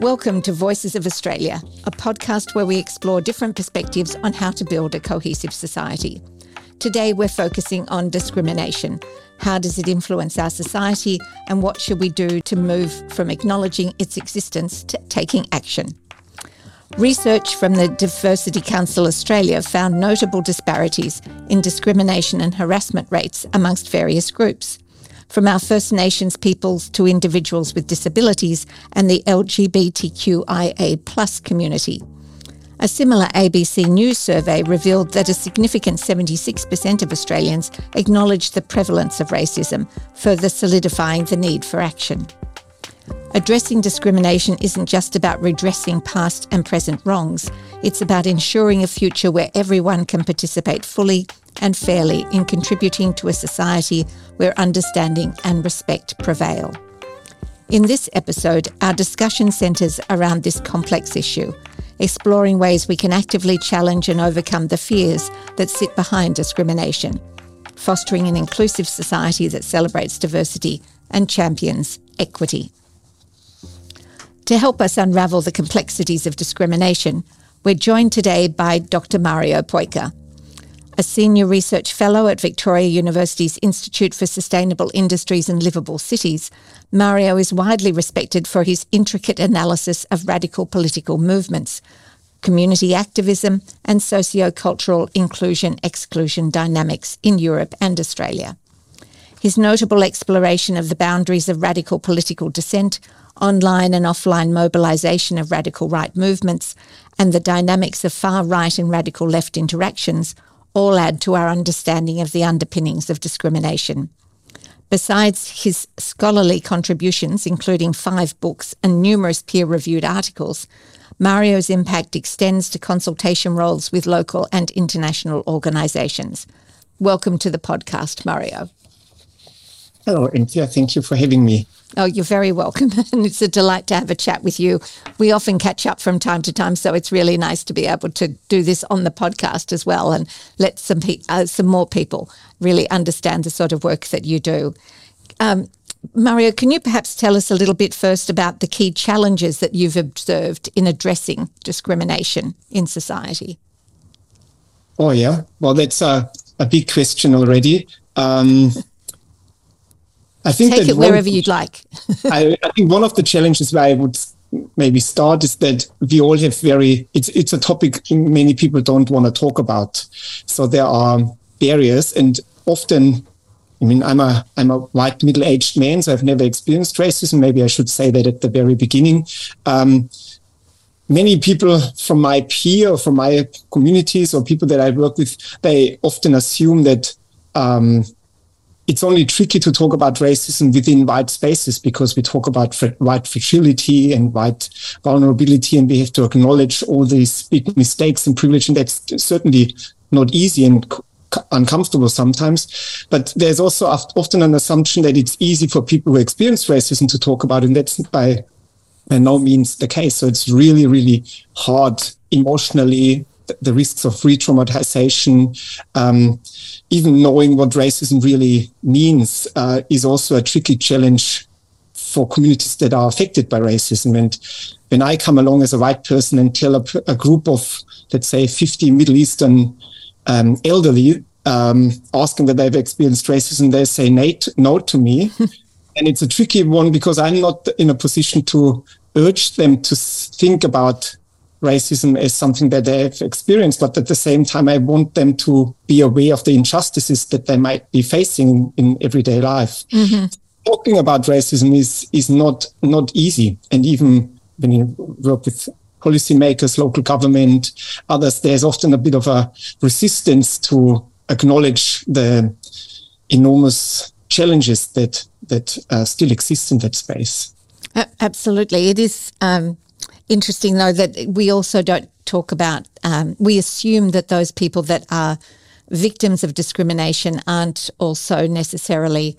Welcome to Voices of Australia, a podcast where we explore different perspectives on how to build a cohesive society. Today, we're focusing on discrimination. How does it influence our society, and what should we do to move from acknowledging its existence to taking action? Research from the Diversity Council Australia found notable disparities in discrimination and harassment rates amongst various groups from our First Nations peoples to individuals with disabilities and the LGBTQIA plus community. A similar ABC News survey revealed that a significant 76% of Australians acknowledge the prevalence of racism, further solidifying the need for action. Addressing discrimination isn't just about redressing past and present wrongs, it's about ensuring a future where everyone can participate fully and fairly in contributing to a society where understanding and respect prevail. In this episode, our discussion centres around this complex issue, exploring ways we can actively challenge and overcome the fears that sit behind discrimination, fostering an inclusive society that celebrates diversity and champions equity. To help us unravel the complexities of discrimination, we're joined today by Dr. Mario Peucker, a senior research fellow at Victoria University's Institute for Sustainable Industries and Livable Cities, Mario is widely respected for his intricate analysis of radical political movements, community activism, and socio-cultural inclusion-exclusion dynamics in Europe and Australia. His notable exploration of the boundaries of radical political dissent, online and offline mobilisation of radical right movements, and the dynamics of far right and radical left interactions all add to our understanding of the underpinnings of discrimination. Besides his scholarly contributions, including five books and numerous peer reviewed articles, Mario's impact extends to consultation roles with local and international organisations. Welcome to the podcast, Mario. Hello, Anthea. Thank you for having me. Oh, you're very welcome. and it's a delight to have a chat with you. We often catch up from time to time, so it's really nice to be able to do this on the podcast as well and let some pe- uh, some more people really understand the sort of work that you do. Um, Mario, can you perhaps tell us a little bit first about the key challenges that you've observed in addressing discrimination in society? Oh, yeah. Well, that's a, a big question already. Um, I think take it wherever you'd like. I, I, think one of the challenges where I would maybe start is that we all have very it's it's a topic many people don't want to talk about. So there are barriers, and often, I mean, I'm a I'm a white middle aged man, so I've never experienced racism. Maybe I should say that at the very beginning. Um, many people from my peer or from my communities or people that I work with, they often assume that um, it's only tricky to talk about racism within white spaces because we talk about white fragility and white vulnerability, and we have to acknowledge all these big mistakes and privilege, and that's certainly not easy and uncomfortable sometimes. But there's also often an assumption that it's easy for people who experience racism to talk about, and that's by by no means the case. So it's really, really hard emotionally the risks of re-traumatization, um, even knowing what racism really means uh, is also a tricky challenge for communities that are affected by racism. And when I come along as a white person and tell a, a group of, let's say, 50 Middle Eastern um, elderly, um, asking that they've experienced racism, they say no to me. and it's a tricky one because I'm not in a position to urge them to think about racism as something that they have experienced, but at the same time, I want them to be aware of the injustices that they might be facing in everyday life. Mm-hmm. Talking about racism is is not not easy, and even when you work with policymakers, local government, others, there's often a bit of a resistance to acknowledge the enormous challenges that that uh, still exist in that space. Absolutely, it is. Um, interesting though that we also don't talk about. Um, we assume that those people that are victims of discrimination aren't also necessarily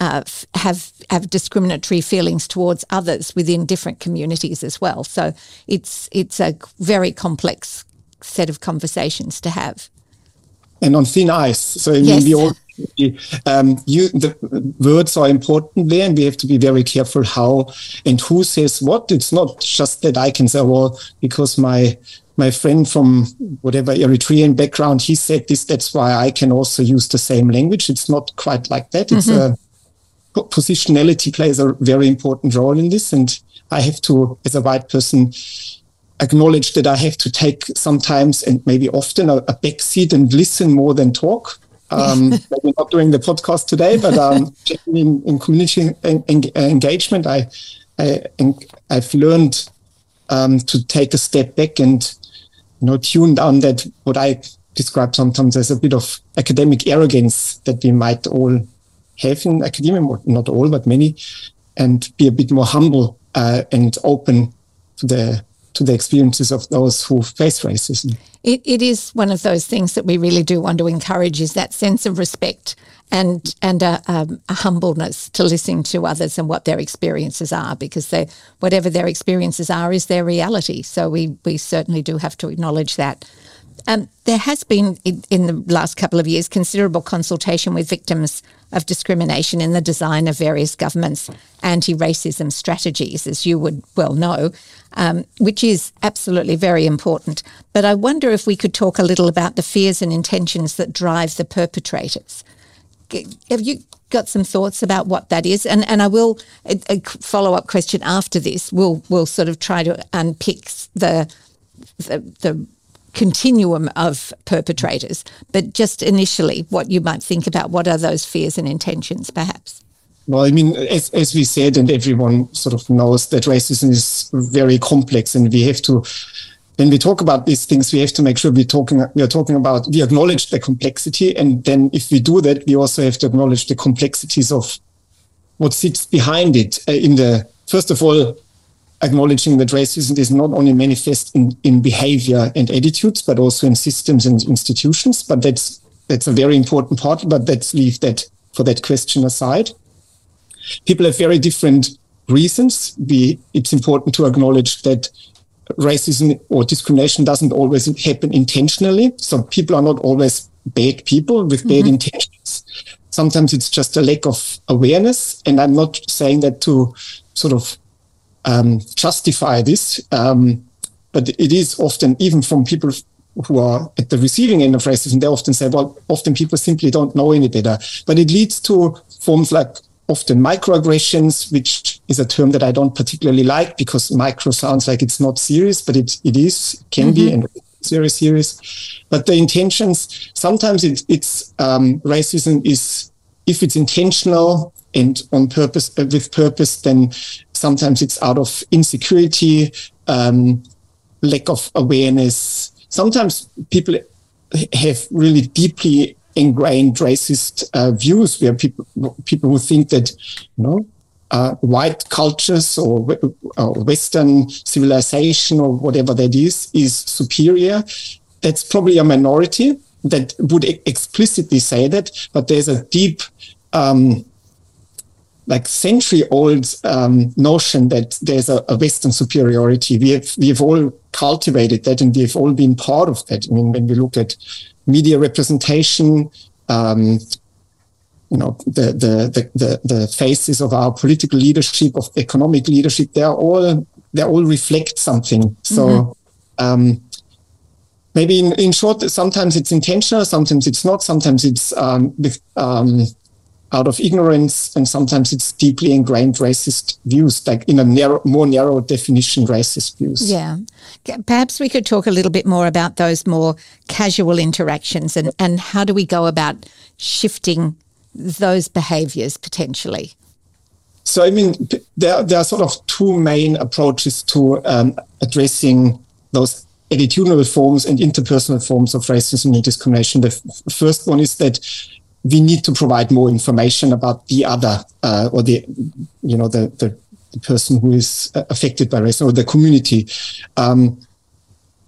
uh, have have discriminatory feelings towards others within different communities as well. So it's it's a very complex set of conversations to have. And on thin ice. So I mean, yes. we all um, you, the words are important there, and we have to be very careful how and who says what. It's not just that I can say, well, because my my friend from whatever Eritrean background, he said this. That's why I can also use the same language. It's not quite like that. It's mm-hmm. a positionality plays a very important role in this, and I have to, as a white person, acknowledge that I have to take sometimes and maybe often a, a back seat and listen more than talk. Um, maybe not doing the podcast today, but um, in, in community en- en- engagement, I, I have learned um, to take a step back and you know tune down that what I describe sometimes as a bit of academic arrogance that we might all have in academia, not all, but many, and be a bit more humble uh, and open to the to the experiences of those who face racism. It, it is one of those things that we really do want to encourage is that sense of respect and and a, a, humbleness to listening to others and what their experiences are because they whatever their experiences are is their reality. So we we certainly do have to acknowledge that. Um, there has been in, in, the last couple of years considerable consultation with victims of discrimination in the design of various governments' anti-racism strategies, as you would well know, um, which is absolutely very important. But I wonder if we could talk a little about the fears and intentions that drive the perpetrators. Have you got some thoughts about what that is? And and I will a, a follow up question after this. We'll we'll sort of try to unpick the the, the continuum of perpetrators, but just initially, what you might think about what are those fears and intentions, perhaps? Well, I mean, as, as we said, and everyone sort of knows that racism is very complex, and we have to, when we talk about these things, we have to make sure we're talking, we are talking about, we acknowledge the complexity, and then if we do that, we also have to acknowledge the complexities of what sits behind it. Uh, in the first of all, acknowledging that racism is not only manifest in, in behavior and attitudes, but also in systems and institutions. But that's that's a very important part. But let's leave that for that question aside. People have very different reasons. We, it's important to acknowledge that racism or discrimination doesn't always happen intentionally. So people are not always bad people with bad mm-hmm. intentions. Sometimes it's just a lack of awareness. And I'm not saying that to sort of um, justify this. Um, but it is often, even from people who are at the receiving end of racism, they often say, well, often people simply don't know any better. But it leads to forms like often microaggressions, which is a term that I don't particularly like because micro sounds like it's not serious, but it, it is, can mm-hmm. be, and it's very serious. But the intentions, sometimes it, it's um, racism is, if it's intentional and on purpose, uh, with purpose, then Sometimes it's out of insecurity, um, lack of awareness. Sometimes people have really deeply ingrained racist uh, views where people people who think that you know uh, white cultures or, Western civilization or whatever that is is superior. That's probably a minority that would explicitly say that, but there's a deep um, like century old um, notion that there's a, a, Western superiority. We have we have all cultivated that, and we have all been part of that. I mean, when we look at media representation, um, you know, the, the the the faces of our political leadership, of economic leadership, they are all they all reflect something. So. Mm-hmm. Um, maybe in, in short, sometimes it's intentional, sometimes it's not, sometimes it's um, um, out of ignorance, and sometimes it's deeply ingrained racist views, like in a narrow, more narrow definition, racist views. Yeah. Perhaps we could talk a little bit more about those more casual interactions and, and how do we go about shifting those behaviors potentially? So, I mean, there, there are sort of two main approaches to um, addressing those attitudinal forms and interpersonal forms of racism and discrimination. The f- first one is that we need to provide more information about the other uh, or the you know the, the, the person who is uh, affected by racism or the community. Um,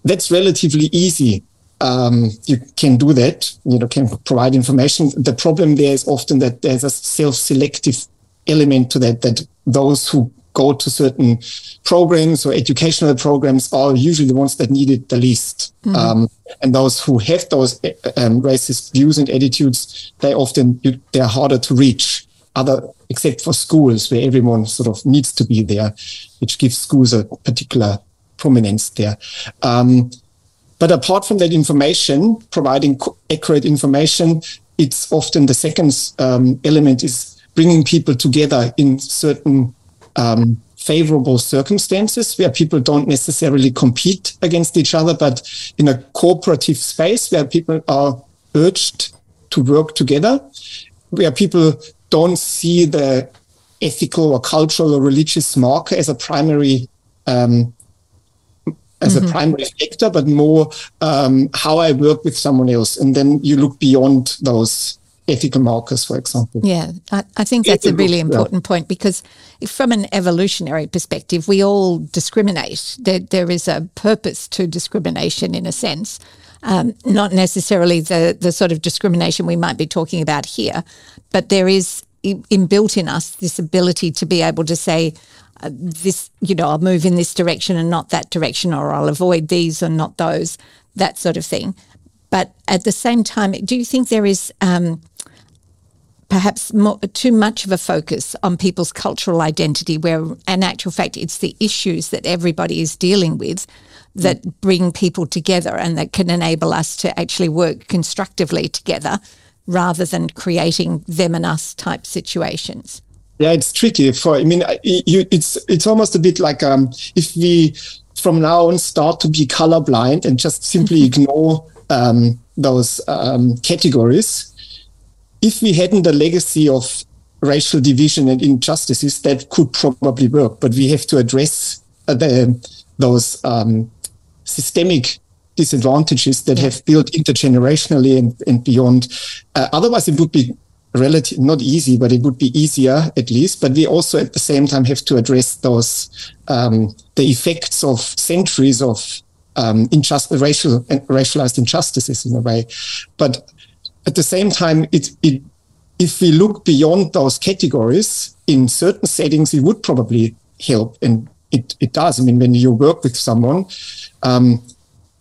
that's relatively easy. Um, you can do that you know can provide information. The problem there is often that there's a self-selective element to that that those who go to certain programs or educational programs are usually the ones that need it the least. Mm-hmm. Um, and those who have those um, racist views and attitudes, they often they're harder to reach. Other except for schools where everyone sort of needs to be there, which gives schools a particular prominence there. Um, but apart from that information, providing accurate information, it's often the second um, element is bringing people together in certain um, favorable circumstances where people don't necessarily compete against each other, but in a cooperative space where people are urged to work together, where people don't see the ethical or cultural or religious marker as a primary um, as mm-hmm. a primary factor, but more um, how I work with someone else. And then you look beyond those ethical markers, for example. Yeah, I, I think that's a really important yeah. point because from an evolutionary perspective, we all discriminate. There, there is a purpose to discrimination in a sense. Um, not necessarily the, the sort of discrimination we might be talking about here, but there is inbuilt in us this ability to be able to say, uh, this, you know, I'll move in this direction and not that direction, or I'll avoid these and not those, that sort of thing. But at the same time, do you think there is um, perhaps more, too much of a focus on people's cultural identity, where in actual fact it's the issues that everybody is dealing with that mm. bring people together and that can enable us to actually work constructively together rather than creating them and us type situations? Yeah, it's tricky. For I mean, you, it's it's almost a bit like um, if we from now on start to be colorblind and just simply ignore um, those um, categories. If we hadn't a legacy of racial division and injustices, that could probably work. But we have to address uh, the, those um, systemic disadvantages that have built intergenerationally and, and beyond. Uh, otherwise, it would be relative not easy but it would be easier at least but we also at the same time have to address those um, the effects of centuries of um, racial racialized injustices in a way but at the same time it, it if we look beyond those categories in certain settings it would probably help and it, it does i mean when you work with someone um,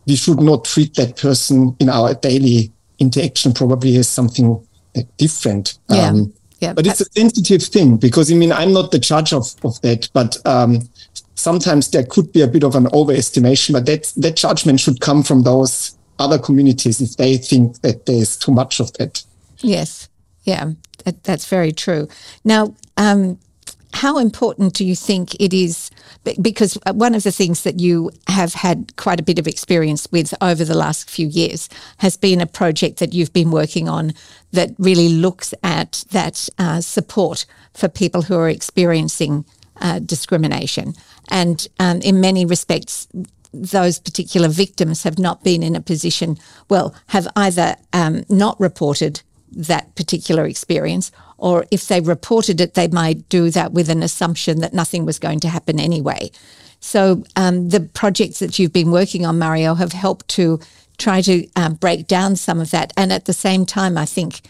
we should not treat that person in our daily interaction probably as something different. Yeah. Um, yeah, but it's a sensitive thing because I mean I'm not the judge of, of that, but um, sometimes there could be a bit of an overestimation. But that that judgment should come from those other communities if they think that there's too much of that. Yes, yeah, that, that's very true. Now, um, how important do you think it is? Because one of the things that you have had quite a bit of experience with over the last few years has been a project that you've been working on that really looks at that uh, support for people who are experiencing uh, discrimination. And um, in many respects, those particular victims have not been in a position, well, have either um, not reported that particular experience or if they reported it, they might do that with an assumption that nothing was going to happen anyway. So um, the projects that you've been working on, Mario, have helped to try to um, break down some of that, and at the same time, I think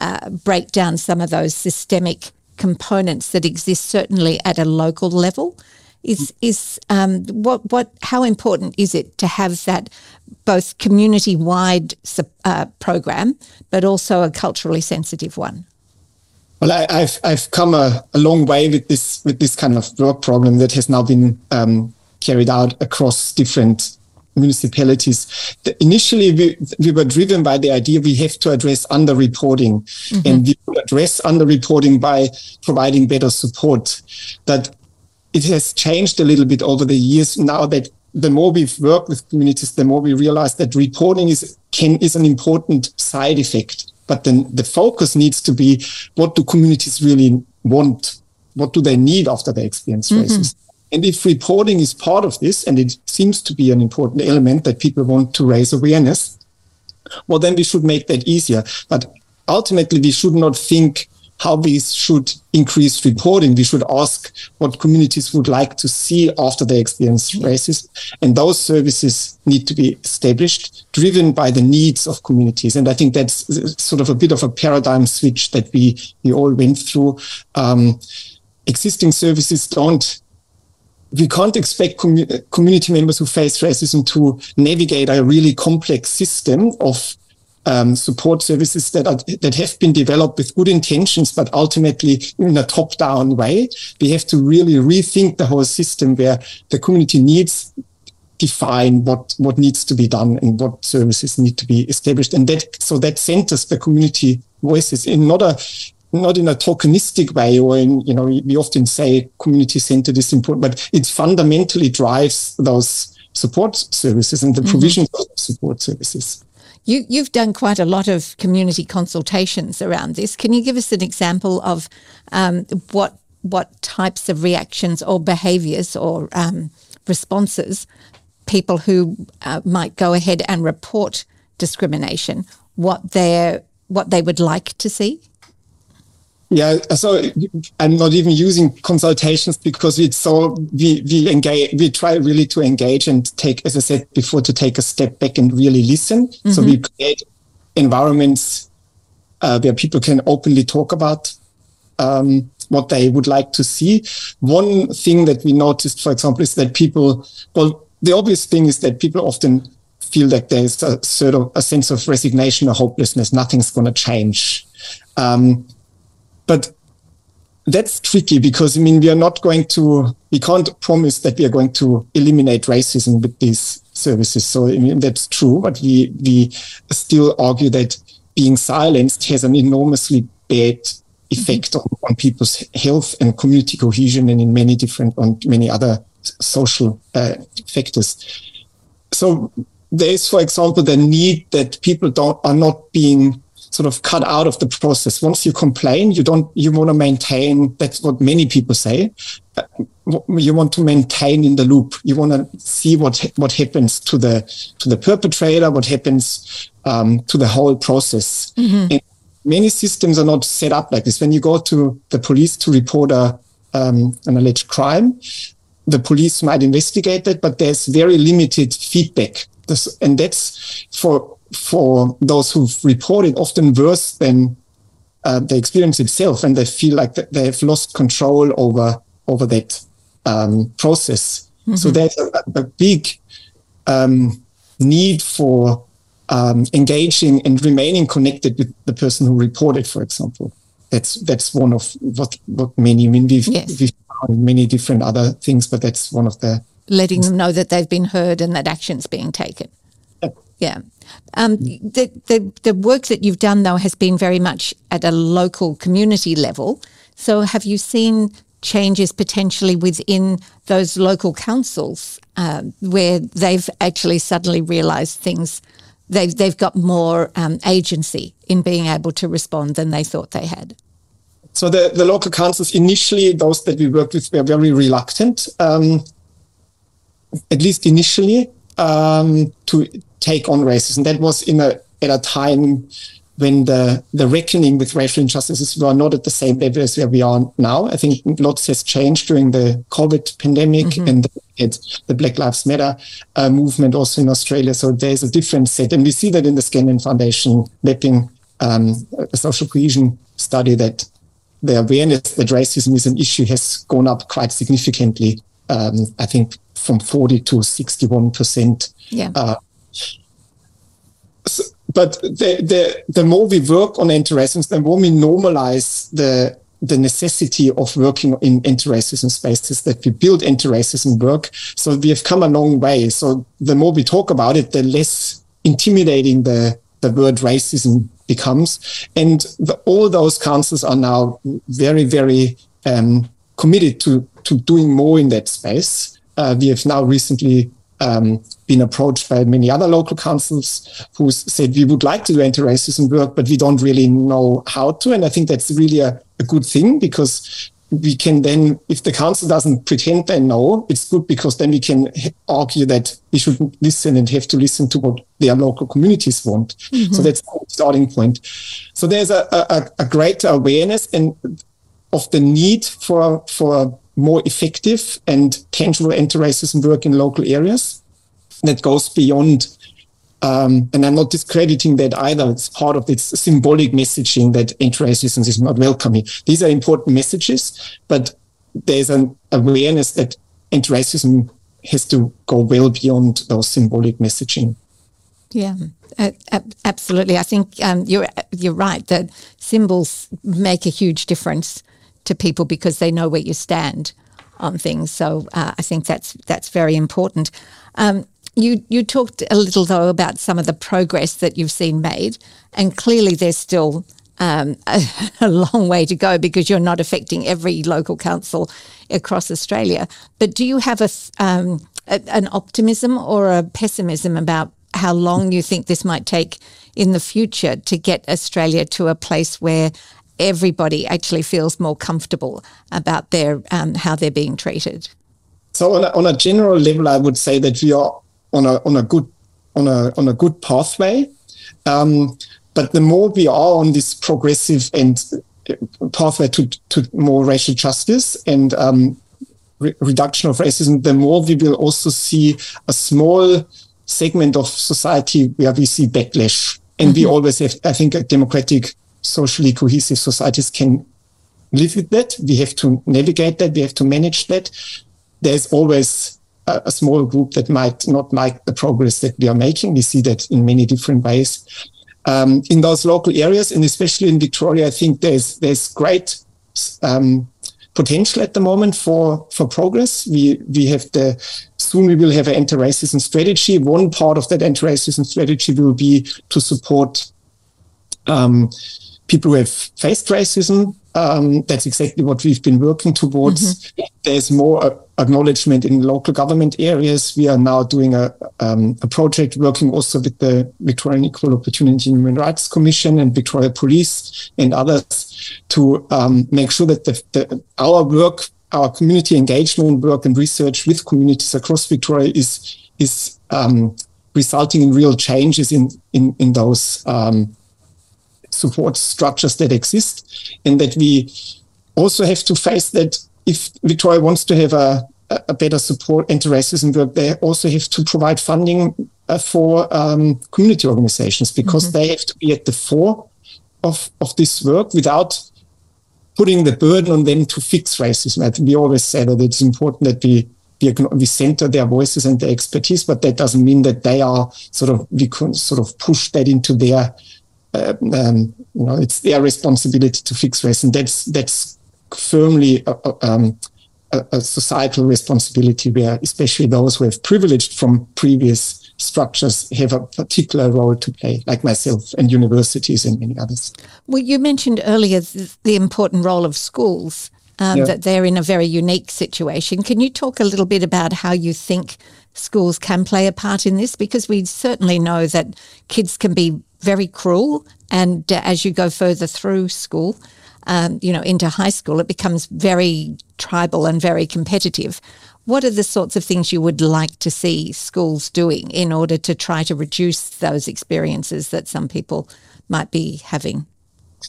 uh, break down some of those systemic components that exist certainly at a local level. Is is um, what what how important is it to have that both community wide uh, program, but also a culturally sensitive one? Well, I, have I've come a, a, long way with this with this kind of work program that has now been um, carried out across different municipalities. The, initially, we, we were driven by the idea we have to address underreporting, mm-hmm. and we address underreporting by providing better support. But it has changed a little bit over the years. Now that the more we've worked with communities, the more we realize that reporting is can is an important side effect but then the focus needs to be what do communities really want? What do they need after they experience mm-hmm. racism? And if reporting is part of this, and it seems to be an important element that people want to raise awareness, well, then we should make that easier. But ultimately, we should not think how we should increase reporting. We should ask what communities would like to see after they experience racism. And those services need to be established, driven by the needs of communities. And I think that's sort of a bit of a paradigm switch that we, we all went through. Um, existing services don't we can't expect commu- community members who face racism to navigate a really complex system of um, support services that are, that have been developed with good intentions, but ultimately in a top-down way. We have to really rethink the whole system where the community needs define what what needs to be done and what services need to be established, and that so that centers the community voices in not a not in a tokenistic way or in, you know, we often say community centered is important, but it fundamentally drives those support services and the mm-hmm. provision of support services. You, you've done quite a lot of community consultations around this. Can you give us an example of um, what what types of reactions or behaviours or um, responses people who uh, might go ahead and report discrimination, what they what they would like to see? Yeah, so I'm not even using consultations because it's so we we engage we try really to engage and take, as I said before, to take a step back and really listen. Mm-hmm. So we create environments uh, where people can openly talk about um, what they would like to see. One thing that we noticed, for example, is that people well, the obvious thing is that people often feel that there's a sort of a sense of resignation or hopelessness. Nothing's going to change. Um, but that's tricky because I mean we are not going to we can't promise that we are going to eliminate racism with these services. So I mean that's true, but we we still argue that being silenced has an enormously bad effect on, on people's health and community cohesion and in many different on many other social uh, factors. So there is, for example, the need that people don't are not being sort of cut out of the process. Once you complain, you don't, you want to maintain, that's what many people say. Uh, you want to maintain in the loop. You want to see what, what happens to the, to the perpetrator, what happens, um, to the whole process. Mm-hmm. many systems are not set up like this. When you go to the police to report a, um, an alleged crime, the police might investigate it, but there's very limited feedback. This, and that's for for those who've reported often worse than uh, the experience itself, and they feel like they have lost control over over that um, process. Mm-hmm. So there's a, a big um, need for um, engaging and remaining connected with the person who reported, for example. That's that's one of what what many. I mean, we've, yes. we've found many different other things, but that's one of the letting them know that they've been heard and that action's being taken. Yeah. Um, the, the, the work that you've done, though, has been very much at a local community level. So have you seen changes potentially within those local councils uh, where they've actually suddenly realised things, they've, they've got more um, agency in being able to respond than they thought they had? So the, the local councils, initially, those that we worked with were very reluctant, um, at least initially, um, to take on racism. That was in a at a time when the the reckoning with racial injustices were not at the same level as where we are now. I think lots has changed during the COVID pandemic mm-hmm. and the, the Black Lives Matter uh, movement also in Australia. So there's a different set, and we see that in the Scanlon Foundation mapping um, a social cohesion study that the awareness that racism is an issue has gone up quite significantly. Um, I think from 40 to 61 percent. Yeah. Uh, so, but the, the the more we work on anti-racism, the more we normalize the the necessity of working in anti-racism spaces that we build anti-racism work. So we have come a long way. So the more we talk about it, the less intimidating the the word racism becomes. And the, all those councils are now very, very um, committed to to doing more in that space. Uh, we have now recently um, been approached by many other local councils who said we would like to do anti-racism work, but we don't really know how to. And I think that's really a, a good thing because we can then, if the council doesn't pretend they know, it's good because then we can argue that we should listen and have to listen to what their local communities want. Mm-hmm. So that's the starting point. So there's a, a, a greater awareness and of the need for for more effective and tangible anti-racism work in local areas that goes beyond um, and I'm not discrediting that either. It's part of its symbolic messaging that anti-racism is not welcoming. These are important messages, but there's an awareness that anti-racism has to go well beyond those symbolic messaging. Yeah, uh, absolutely. I think um, you're you're right that symbols make a huge difference to people because they know where you stand on things. So uh, I think that's that's very important. Um, you you talked a little though about some of the progress that you've seen made, and clearly there's still um, a, a, long way to go because you're not affecting every local council across Australia. But do you have a, um, a an optimism or a pessimism about how long you think this might take in the future to get Australia to a place where everybody actually feels more comfortable about their um, how they're being treated. So on a, on a general level, I would say that we are on a on a good on a on a good pathway. Um, but the more we are on this progressive and uh, pathway to to more racial justice and um, re- reduction of racism, the more we will also see a small segment of society where we see backlash. And mm-hmm. we always have, I think, a democratic, socially cohesive societies can live with that. We have to navigate that. We have to manage that. There's always a, a small group that might not like the progress that we are making. We see that in many different ways. Um, in those local areas, and especially in Victoria, I think there's there's great um, potential at the moment for for progress. We we have the soon we will have an anti-racism strategy. One part of that anti-racism strategy will be to support um, people who have faced racism. Um, that's exactly what we've been working towards. Mm-hmm. There's more uh, acknowledgement in local government areas. We are now doing a, um, a project working also with the Victorian Equal Opportunity and Human Rights Commission and Victoria Police and others to um, make sure that the, the, our work our community engagement work and research with communities across Victoria is is um, resulting in real changes in in in those um, support structures that exist, and that we also have to face that if Victoria wants to have a a better support anti-racism work, they also have to provide funding uh, for um, community organizations because mm-hmm. they have to be at the fore of, of this work without putting the burden on them to fix racism. I think we always say that it's important that we we, we center their voices and their expertise, but that doesn't mean that they are sort of we can sort of push that into their uh, um, you know it's their responsibility to fix racism. That's that's firmly a, um, a, a societal responsibility where especially those who have privileged from previous structures have a particular role to play, like myself and universities and many others. Well, you mentioned earlier the important role of schools, um, yeah. that they're in a very unique situation. Can you talk a little bit about how you think schools can play a part in this? Because we certainly know that kids can be very cruel, and uh, as you go further through school, um, you know, into high school, it becomes very tribal and very competitive. What are the sorts of things you would like to see schools doing in order to try to reduce those experiences that some people might be having?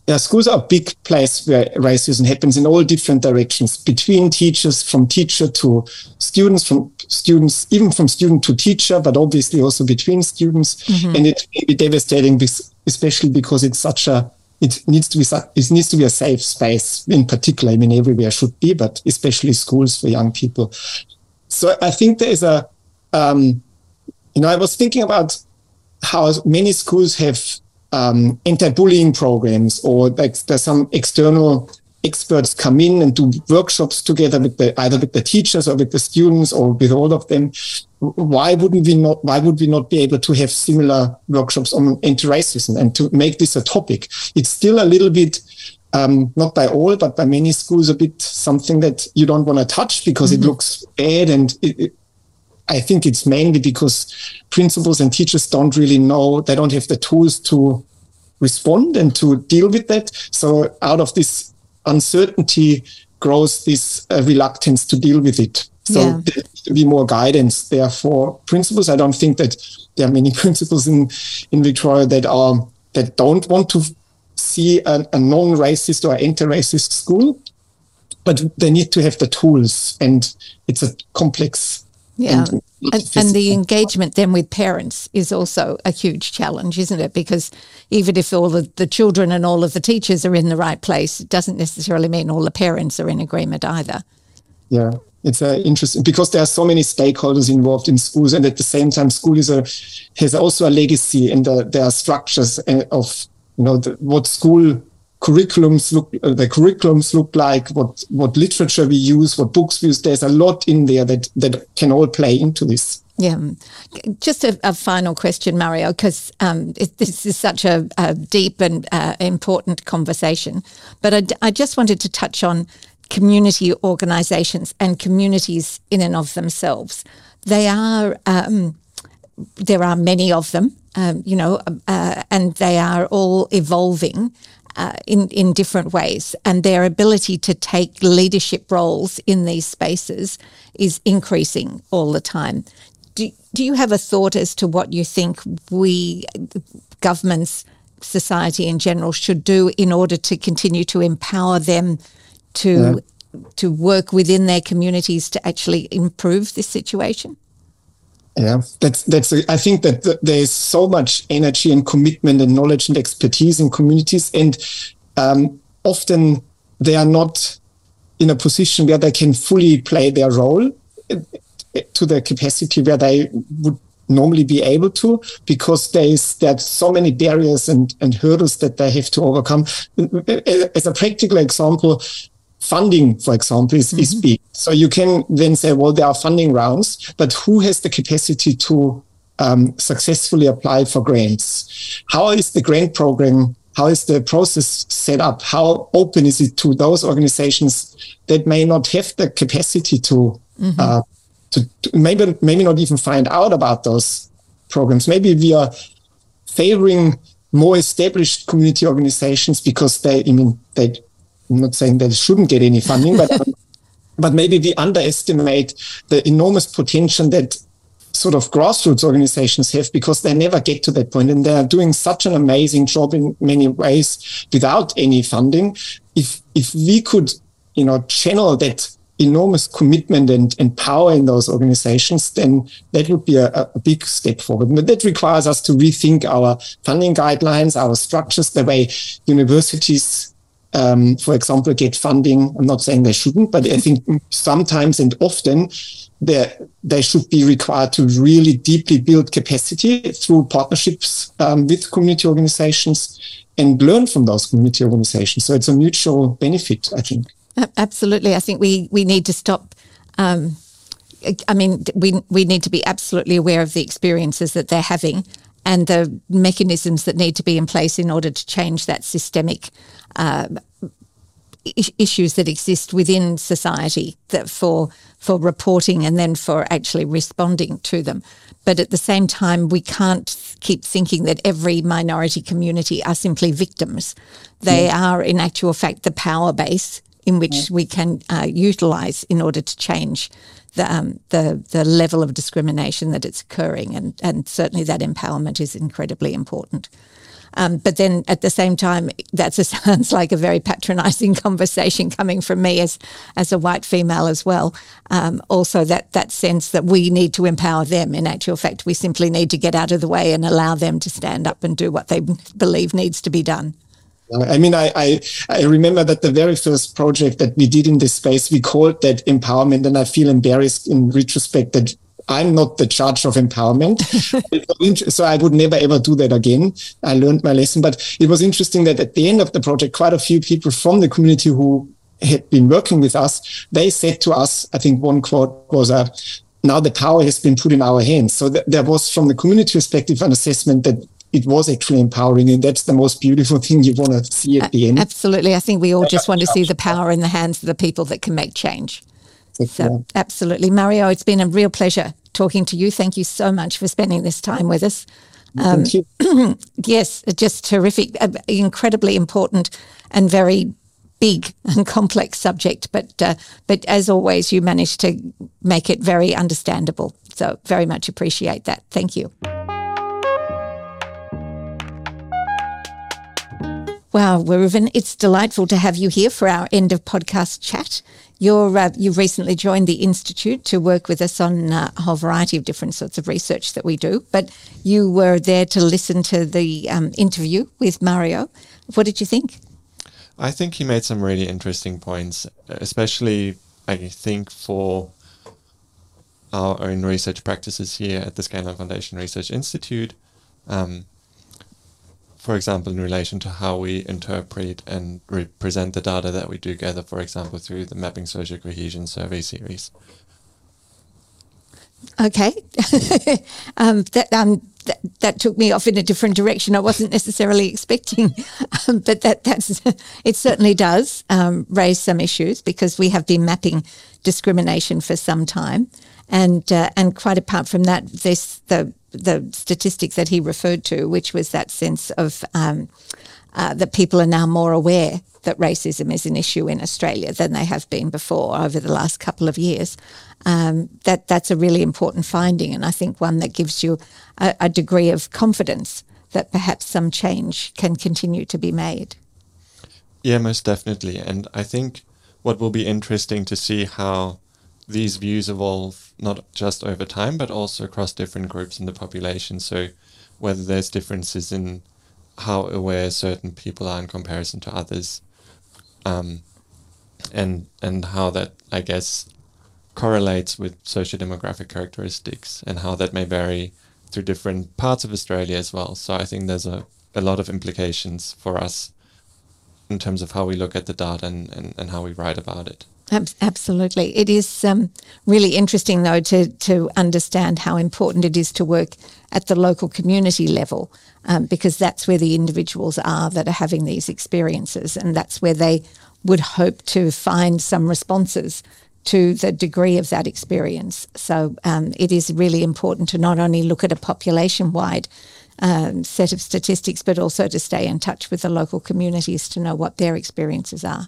Yeah, schools are a big place where racism happens in all different directions between teachers, from teacher to students, from students, even from student to teacher, but obviously also between students. Mm-hmm. And it can be devastating, especially because it's such a it needs to be it needs to be a safe space in particular. I mean, everywhere should be, but especially schools for young people. So I think there is a, um, you know, I was thinking about how many schools have um, anti-bullying programs, or like there's some external experts come in and do workshops together with the either with the teachers or with the students or with all of them why wouldn't we not why would we not be able to have similar workshops on anti-racism and to make this a topic it's still a little bit um, not by all but by many schools a bit something that you don't want to touch because mm-hmm. it looks bad and it, it, i think it's mainly because principals and teachers don't really know they don't have the tools to respond and to deal with that so out of this uncertainty grows this uh, reluctance to deal with it so yeah. there needs to be more guidance there for principals. I don't think that there are many principals in, in Victoria that are that don't want to see a, a non-racist or anti-racist school, but they need to have the tools, and it's a complex. Yeah, and, and, and, the engagement then with parents is also a huge challenge, isn't it? Because even if all of the children and all of the teachers are in the right place, it doesn't necessarily mean all the parents are in agreement either. Yeah, it's uh, interesting because there are so many stakeholders involved in schools, and at the same time, school is a has also a legacy, and the, there are structures uh, of you know the, what school curriculums look uh, the curriculums look like, what what literature we use, what books we use. There's a lot in there that that can all play into this. Yeah. Just a, a final question, Mario, because um, this is such a, a deep and uh, important conversation. But I, I, just wanted to touch on community organizations and communities in and of themselves. They are, um, there are many of them, um, you know, uh, and they are all evolving. Uh, in in different ways, and their ability to take leadership roles in these spaces is increasing all the time. Do do you have a thought as to what you think we governments, society in general, should do in order to continue to empower them to yeah. to work within their communities to actually improve this situation? Yeah, that's that's. A, I think that th- there is so much energy and commitment and knowledge and expertise in communities, and um, often they are not in a position where they can fully play their role eh, eh, to the capacity where they would normally be able to because there's there's so many barriers and, and hurdles that they have to overcome. As a practical example, funding, for example, is, mm-hmm. is big. So you can then say, well, there are funding rounds, but who has the capacity to um, successfully apply for grants? How is the grant program? How is the process set up? How open is it to those organizations that may not have the capacity to, mm-hmm. uh, to, to maybe maybe not even find out about those programs? Maybe we are favoring more established community organizations because they, I mean, they I'm not saying that it shouldn't get any funding, but but maybe we underestimate the enormous potential that sort of grassroots organizations have because they never get to that point. And they're doing such an amazing job in many ways without any funding. If if we could you know channel that enormous commitment and, and power in those organizations then that would be a, a big step forward. But that requires us to rethink our funding guidelines our structures the way universities um, for example, get funding. I'm not saying they shouldn't, but I think sometimes and often they should be required to really deeply build capacity through partnerships um, with community organizations and learn from those community organizations. So it's a mutual benefit, I think. Absolutely, I think we we need to stop. Um, I mean, we we need to be absolutely aware of the experiences that they're having and the mechanisms that need to be in place in order to change that systemic uh, issues that exist within society that for for reporting and then for actually responding to them. But at the same time, we can't keep thinking that every minority community are simply victims. They yeah. are, in actual fact, the power base in which yeah. we can uh, utilize in order to change the, um, the the level of discrimination that it's occurring, and and certainly that empowerment is incredibly important. Um, but then at the same time, that sounds like a very patronising conversation coming from me as as a white female as well. Um, also, that that sense that we need to empower them. In actual fact, we simply need to get out of the way and allow them to stand up and do what they believe needs to be done. I mean, I, I, I, remember that the very first project that we did in this space, we called that empowerment. And I feel embarrassed in retrospect that I'm not the judge of empowerment. so I would never ever do that again. I learned my lesson. But it was interesting that at the end of the project, quite a few people from the community who had been working with us, they said to us, I think one quote was, uh, now the power has been put in our hands. So th- there was from the community perspective an assessment that it was actually empowering and that's the most beautiful thing you want to see at the end absolutely i think we all just want to see the power in the hands of the people that can make change so, absolutely. Mario, it's been a real pleasure talking to you. Thank you so much for spending this time with us. Um, Thank you. yes, just terrific, uh, incredibly important and very big and complex subject. But uh, but as always, you managed to make it very understandable. So very much appreciate that. Thank you. Wow, Reuven, it's delightful to have you here for our end of podcast chat. You're, uh, you've recently joined the Institute to work with us on uh, a whole variety of different sorts of research that we do, but you were there to listen to the um, interview with Mario. What did you think? I think he made some really interesting points, especially I think for our own research practices here at the Scanlon Foundation Research Institute, um, for example, in relation to how we interpret and represent the data that we do gather, for example, through the Mapping Social Cohesion Survey series. Okay, um, that, um, that, that took me off in a different direction. I wasn't necessarily expecting, um, but that that's it certainly does um, raise some issues because we have been mapping discrimination for some time, and uh, and quite apart from that, this the the statistic that he referred to, which was that sense of um, uh, that people are now more aware that racism is an issue in Australia than they have been before over the last couple of years. Um, that that's a really important finding, and I think one that gives you a, a degree of confidence that perhaps some change can continue to be made. Yeah, most definitely, and I think what will be interesting to see how these views evolve not just over time but also across different groups in the population. So whether there's differences in how aware certain people are in comparison to others, um, and and how that I guess correlates with socio-demographic characteristics and how that may vary through different parts of Australia as well. So I think there's a, a lot of implications for us in terms of how we look at the data and, and, and how we write about it. Absolutely. It is um, really interesting, though, to, to understand how important it is to work at the local community level um, because that's where the individuals are that are having these experiences and that's where they would hope to find some responses to the degree of that experience. So um, it is really important to not only look at a population wide um, set of statistics, but also to stay in touch with the local communities to know what their experiences are.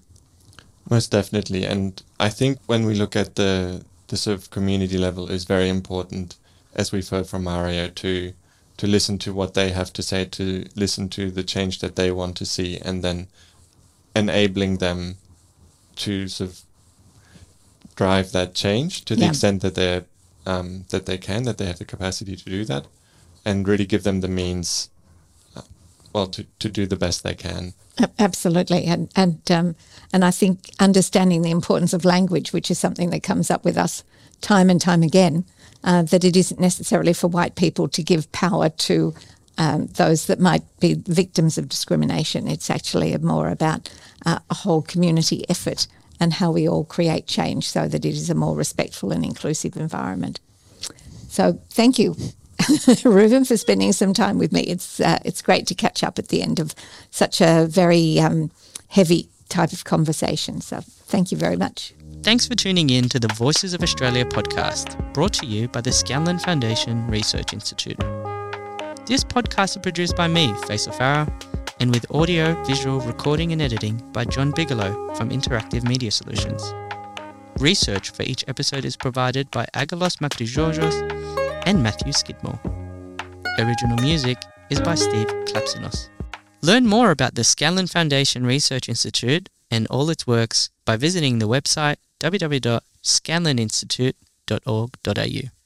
Most definitely. And I think when we look at the, the sort of community level, is very important, as we've heard from Mario, to to listen to what they have to say, to listen to the change that they want to see, and then enabling them to sort of drive that change to the yeah. extent that they um, that they can, that they have the capacity to do that, and really give them the means, well, to, to do the best they can. Absolutely, and and um, and I think understanding the importance of language, which is something that comes up with us time and time again, uh, that it isn't necessarily for white people to give power to um, those that might be victims of discrimination. It's actually more about uh, a whole community effort and how we all create change so that it is a more respectful and inclusive environment. So thank you, Reuven, for spending some time with me. It's uh, it's great to catch up at the end of such a very um, heavy type of conversation. So thank you very much. Thanks for tuning in to the Voices of Australia podcast, brought to you by the Scanlon Foundation Research Institute. This podcast is produced by me, Faisal Farah, and with audio, visual, recording, and editing by John Bigelow from Interactive Media Solutions. Research for each episode is provided by Agalos Makrijojos and Matthew Skidmore. Original music is by Steve Klapsinos. Learn more about the Scanlon Foundation Research Institute and all its works by visiting the website www.scanloninstitute.org.au.